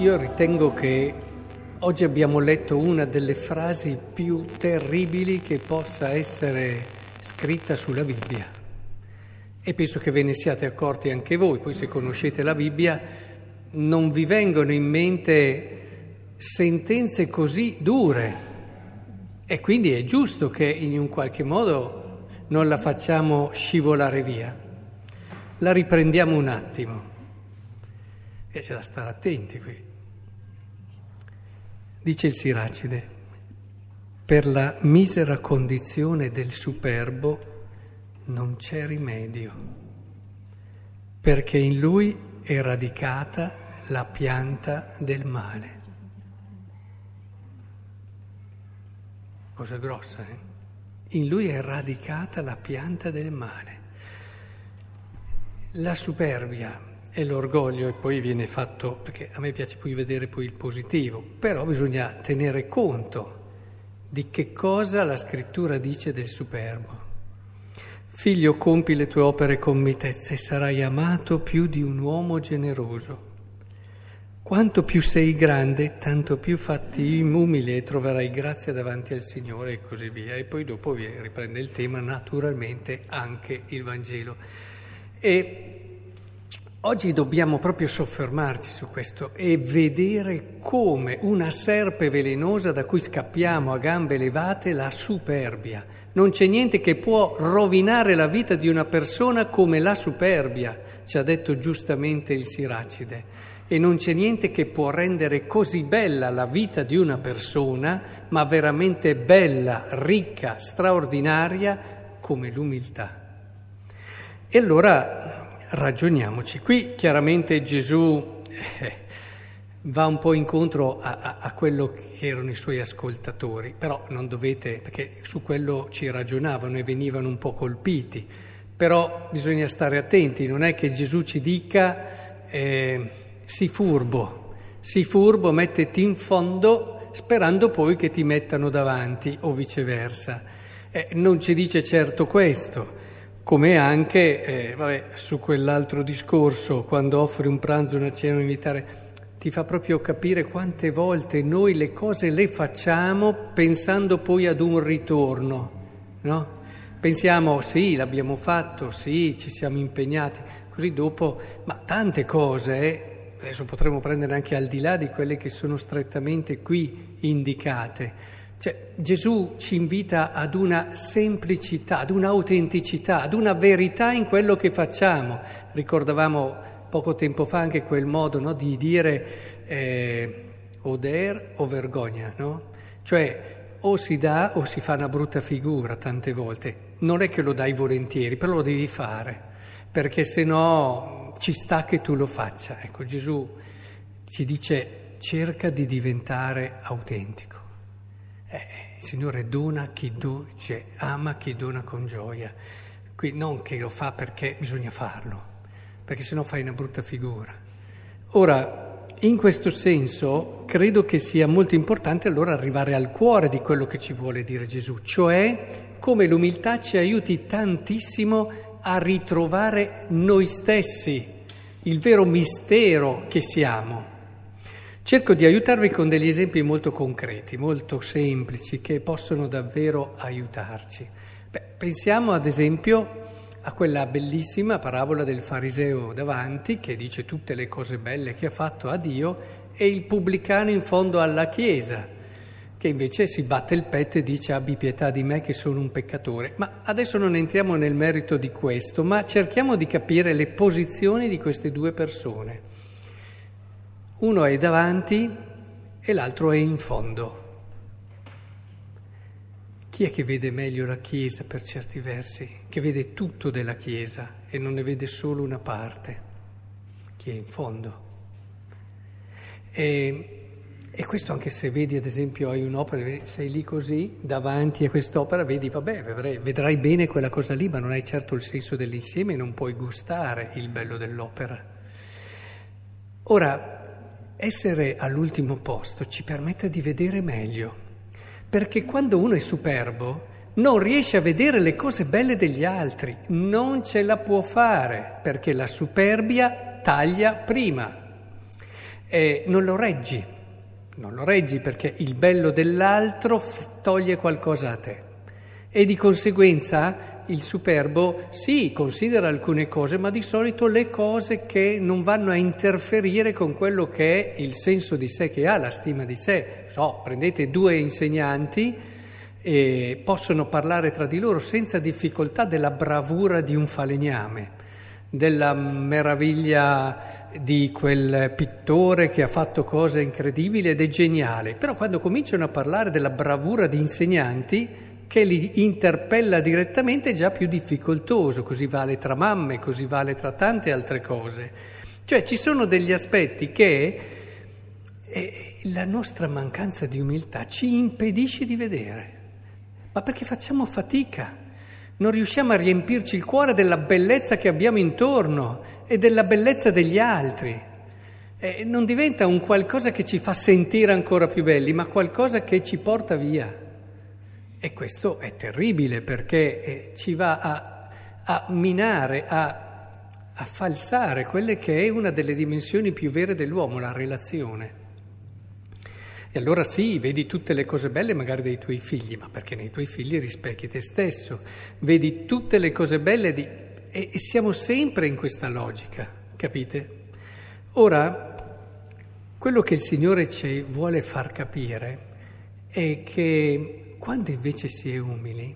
Io ritengo che oggi abbiamo letto una delle frasi più terribili che possa essere scritta sulla Bibbia. E penso che ve ne siate accorti anche voi, poi se conoscete la Bibbia non vi vengono in mente sentenze così dure e quindi è giusto che in un qualche modo non la facciamo scivolare via. La riprendiamo un attimo e c'è da stare attenti qui. Dice il Siracide, per la misera condizione del superbo non c'è rimedio, perché in lui è radicata la pianta del male. Cosa grossa, eh? In lui è radicata la pianta del male. La superbia e l'orgoglio e poi viene fatto, perché a me piace poi vedere poi il positivo, però bisogna tenere conto di che cosa la scrittura dice del superbo. Figlio, compi le tue opere con mitezza e sarai amato più di un uomo generoso. Quanto più sei grande, tanto più fatti umili e troverai grazia davanti al Signore e così via. E poi dopo riprende il tema naturalmente anche il Vangelo. E Oggi dobbiamo proprio soffermarci su questo e vedere come una serpe velenosa da cui scappiamo a gambe levate la superbia. Non c'è niente che può rovinare la vita di una persona come la superbia, ci ha detto giustamente il Siracide. E non c'è niente che può rendere così bella la vita di una persona, ma veramente bella, ricca, straordinaria, come l'umiltà. E allora ragioniamoci. Qui chiaramente Gesù eh, va un po' incontro a, a, a, quello che erano i suoi ascoltatori, però non dovete, perché su quello ci ragionavano e venivano un po' colpiti, però bisogna stare attenti, non è che Gesù ci dica eh, sii furbo, sii furbo, mettiti in fondo sperando poi che ti mettano davanti o viceversa. Eh, non ci dice certo questo come anche eh, vabbè, su quell'altro discorso, quando offri un pranzo, una cena, un invitare, ti fa proprio capire quante volte noi le cose le facciamo pensando poi ad un ritorno, no? Pensiamo sì, l'abbiamo fatto, sì, ci siamo impegnati, così dopo, ma tante cose, eh, adesso potremmo prendere anche al di là di quelle che sono strettamente qui indicate cioè, Gesù ci invita ad una semplicità, ad un'autenticità, ad una verità in quello che facciamo. Ricordavamo poco tempo fa anche quel modo no, di dire eh, oder o vergogna, no? Cioè o si dà o si fa una brutta figura tante volte. Non è che lo dai volentieri, però lo devi fare, perché se no ci sta che tu lo faccia. Ecco, Gesù ci dice cerca di diventare autentico. Eh, il Signore dona chi do, cioè, ama chi dona con gioia. Qui non che lo fa perché bisogna farlo, perché sennò fai una brutta figura. Ora, in questo senso, credo che sia molto importante allora arrivare al cuore di quello che ci vuole dire Gesù, cioè come l'umiltà ci aiuti tantissimo a ritrovare noi stessi, il vero mistero che siamo. Cerco di aiutarvi con degli esempi molto concreti, molto semplici, che possono davvero aiutarci. Beh, pensiamo ad esempio a quella bellissima parabola del fariseo davanti che dice tutte le cose belle che ha fatto a Dio e il pubblicano in fondo alla Chiesa che invece si batte il petto e dice abbi pietà di me che sono un peccatore. Ma adesso non entriamo nel merito di questo, ma cerchiamo di capire le posizioni di queste due persone. Uno è davanti e l'altro è in fondo. Chi è che vede meglio la Chiesa per certi versi? Che vede tutto della Chiesa e non ne vede solo una parte? Chi è in fondo? E, e questo anche se vedi ad esempio hai un'opera, sei lì così davanti a quest'opera, vedi vabbè vedrai bene quella cosa lì, ma non hai certo il senso dell'insieme e non puoi gustare il bello dell'opera. Ora, essere all'ultimo posto ci permette di vedere meglio, perché quando uno è superbo non riesce a vedere le cose belle degli altri, non ce la può fare, perché la superbia taglia prima. eh, non lo reggi, non lo reggi perché il bello dell'altro f- toglie qualcosa a te. E di conseguenza il superbo sì, considera alcune cose, ma di solito le cose che non vanno a interferire con quello che è il senso di sé che ha, la stima di sé. So, prendete due insegnanti e possono parlare tra di loro senza difficoltà della bravura di un falegname, della meraviglia di quel pittore che ha fatto cose incredibili ed è geniale. Però quando cominciano a parlare della bravura di insegnanti, che li interpella direttamente è già più difficoltoso, così vale tra mamme, così vale tra tante altre cose. Cioè ci sono degli aspetti che eh, la nostra mancanza di umiltà ci impedisce di vedere, ma perché facciamo fatica, non riusciamo a riempirci il cuore della bellezza che abbiamo intorno e della bellezza degli altri. Eh, non diventa un qualcosa che ci fa sentire ancora più belli, ma qualcosa che ci porta via. E questo è terribile perché eh, ci va a, a minare, a, a, falsare quelle che è una delle dimensioni più vere dell'uomo, la relazione. E allora sì, vedi tutte le cose belle magari dei tuoi figli, ma perché nei tuoi figli rispecchi te stesso, vedi tutte le cose belle di... e, e siamo sempre in questa logica, capite? Ora, quello che il Signore ci vuole far capire è che quando invece si è umili,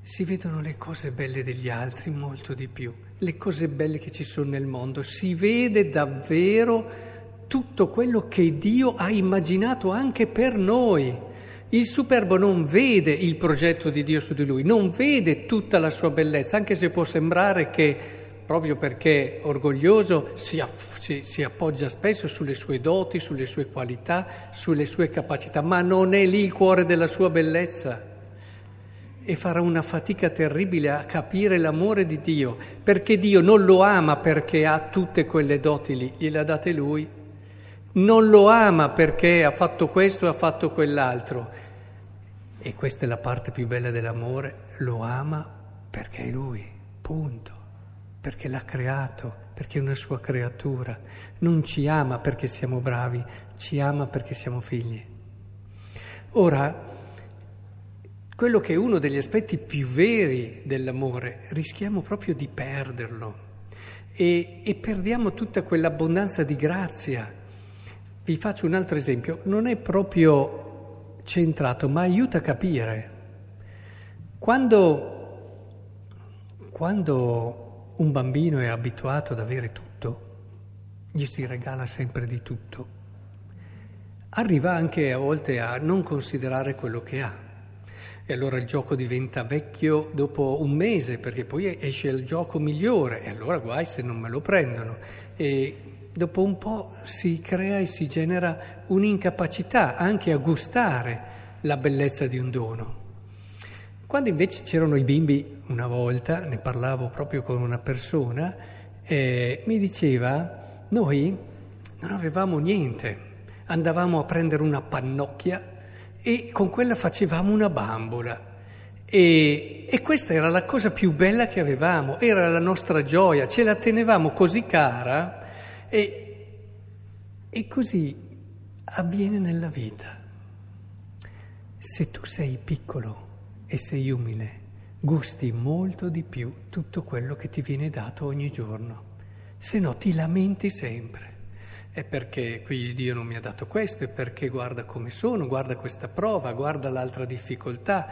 si vedono le cose belle degli altri molto di più, le cose belle che ci sono nel mondo, si vede davvero tutto quello che Dio ha immaginato anche per noi. Il superbo non vede il progetto di Dio su di lui, non vede tutta la sua bellezza, anche se può sembrare che proprio perché orgoglioso si, aff- si, si, appoggia spesso sulle sue doti, sulle sue qualità, sulle sue capacità, ma non è lì il cuore della sua bellezza. E farà una fatica terribile a capire l'amore di Dio, perché Dio non lo ama perché ha tutte quelle doti lì, gliele ha date lui. Non lo ama perché ha fatto questo e ha fatto quell'altro. E questa è la parte più bella dell'amore, lo ama perché è lui, punto perché l'ha creato, perché è una sua creatura. Non ci ama perché siamo bravi, ci ama perché siamo figli. Ora, quello che è uno degli aspetti più veri dell'amore, rischiamo proprio di perderlo e, e perdiamo tutta quell'abbondanza di grazia. Vi faccio un altro esempio, non è proprio centrato, ma aiuta a capire. Quando, quando un bambino è abituato ad avere tutto, gli si regala sempre di tutto. Arriva anche a volte a non considerare quello che ha. E allora il gioco diventa vecchio dopo un mese, perché poi esce il gioco migliore, e allora guai se non me lo prendono. E dopo un po' si crea e si genera un'incapacità anche a gustare la bellezza di un dono. Quando invece c'erano i bimbi, una volta, ne parlavo proprio con una persona, eh, mi diceva, noi non avevamo niente, andavamo a prendere una pannocchia e con quella facevamo una bambola. E, e, questa era la cosa più bella che avevamo, era la nostra gioia, ce la tenevamo così cara e, e così avviene nella vita. Se tu sei piccolo, e sei umile, gusti molto di più tutto quello che ti viene dato ogni giorno, se no ti lamenti sempre. È perché qui Dio non mi ha dato questo, è perché guarda come sono, guarda questa prova, guarda l'altra difficoltà,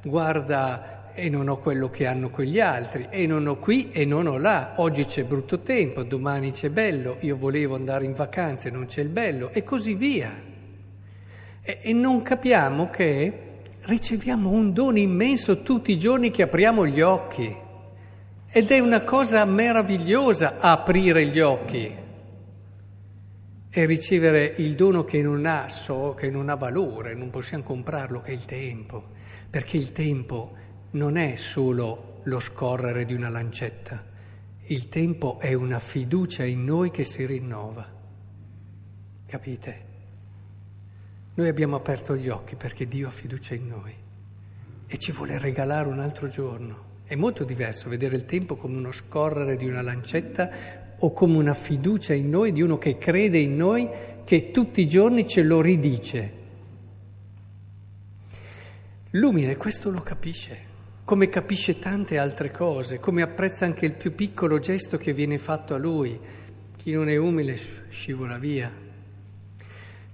guarda e non ho quello che hanno quegli altri, e non ho qui e non ho là, oggi c'è brutto tempo, domani c'è bello, io volevo andare in vacanze non c'è il bello, e così via. E, e non capiamo che riceviamo un dono immenso tutti i giorni che apriamo gli occhi. Ed è una cosa meravigliosa aprire gli occhi e ricevere il dono che non ha so, che non ha valore, non possiamo comprarlo, che è il tempo, perché il tempo non è solo lo scorrere di una lancetta, il tempo è una fiducia in noi che si rinnova. Capite? Noi abbiamo aperto gli occhi perché Dio ha fiducia in noi e ci vuole regalare un altro giorno. È molto diverso vedere il tempo come uno scorrere di una lancetta o come una fiducia in noi di uno che crede in noi, che tutti i giorni ce lo ridice. L'umile questo lo capisce come capisce tante altre cose, come apprezza anche il più piccolo gesto che viene fatto a lui. Chi non è umile scivola via.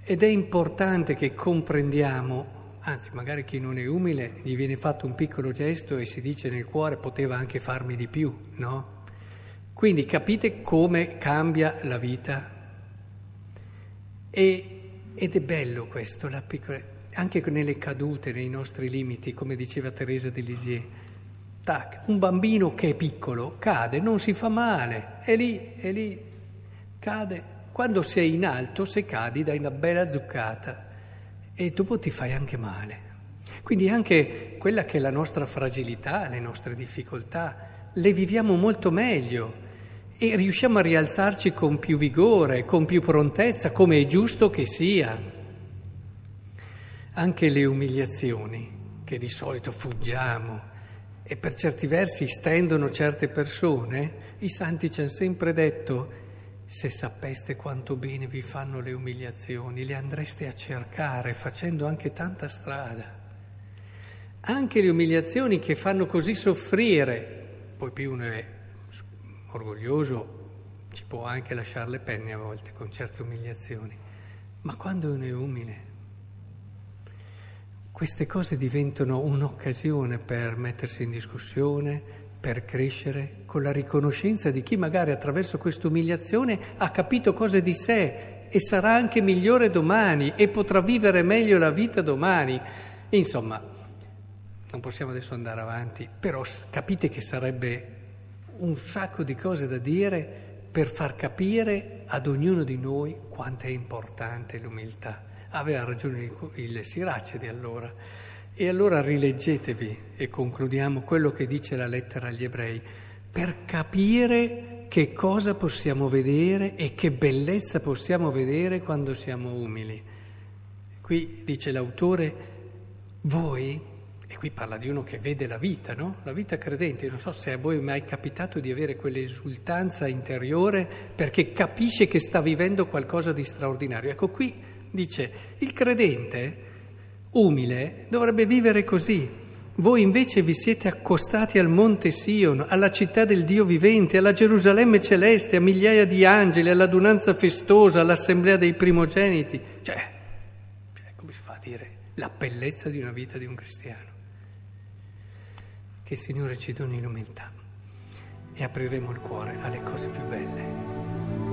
Ed è importante che comprendiamo, anzi magari chi non è umile gli viene fatto un piccolo gesto e si dice nel cuore poteva anche farmi di più, no? Quindi capite come cambia la vita. E, ed è bello questo, la piccola anche nelle cadute, nei nostri limiti, come diceva Teresa de Lisieux. Tac, un bambino che è piccolo cade, non si fa male, è lì, è lì, cade. Quando sei in alto, se cadi, dai una bella zuccata e dopo ti fai anche male. Quindi anche quella che è la nostra fragilità, le nostre difficoltà, le viviamo molto meglio e riusciamo a rialzarci con più vigore, con più prontezza, come è giusto che sia. Anche le umiliazioni, che di solito fuggiamo e per certi versi stendono certe persone, i santi ci hanno sempre detto, se sapeste quanto bene vi fanno le umiliazioni, le andreste a cercare facendo anche tanta strada. Anche le umiliazioni che fanno così soffrire, poi più uno è orgoglioso, ci può anche lasciare le penne a volte con certe umiliazioni, ma quando uno è umile queste cose diventano un'occasione per mettersi in discussione, per crescere, con la riconoscenza di chi magari attraverso questa umiliazione ha capito cose di sé e sarà anche migliore domani e potrà vivere meglio la vita domani. Insomma, non possiamo adesso andare avanti, però capite che sarebbe un sacco di cose da dire per far capire ad ognuno di noi quanto è importante l'umiltà. Aveva ragione il, il Sirace di allora. E allora rileggetevi e concludiamo quello che dice la lettera agli ebrei, per capire che cosa possiamo vedere e che bellezza possiamo vedere quando siamo umili. Qui dice l'autore, voi, e qui parla di uno che vede la vita, no? La vita credente, non so se a voi è mai capitato di avere quell'esultanza interiore perché capisce che sta vivendo qualcosa di straordinario. Ecco qui Dice, il credente umile dovrebbe vivere così. Voi invece vi siete accostati al monte Sion, alla città del Dio vivente, alla Gerusalemme celeste, a migliaia di angeli, all'adunanza festosa, all'assemblea dei primogeniti. Cioè, cioè, come si fa a dire la bellezza di una vita di un cristiano? Che il Signore ci doni l'umiltà e apriremo il cuore alle cose più belle.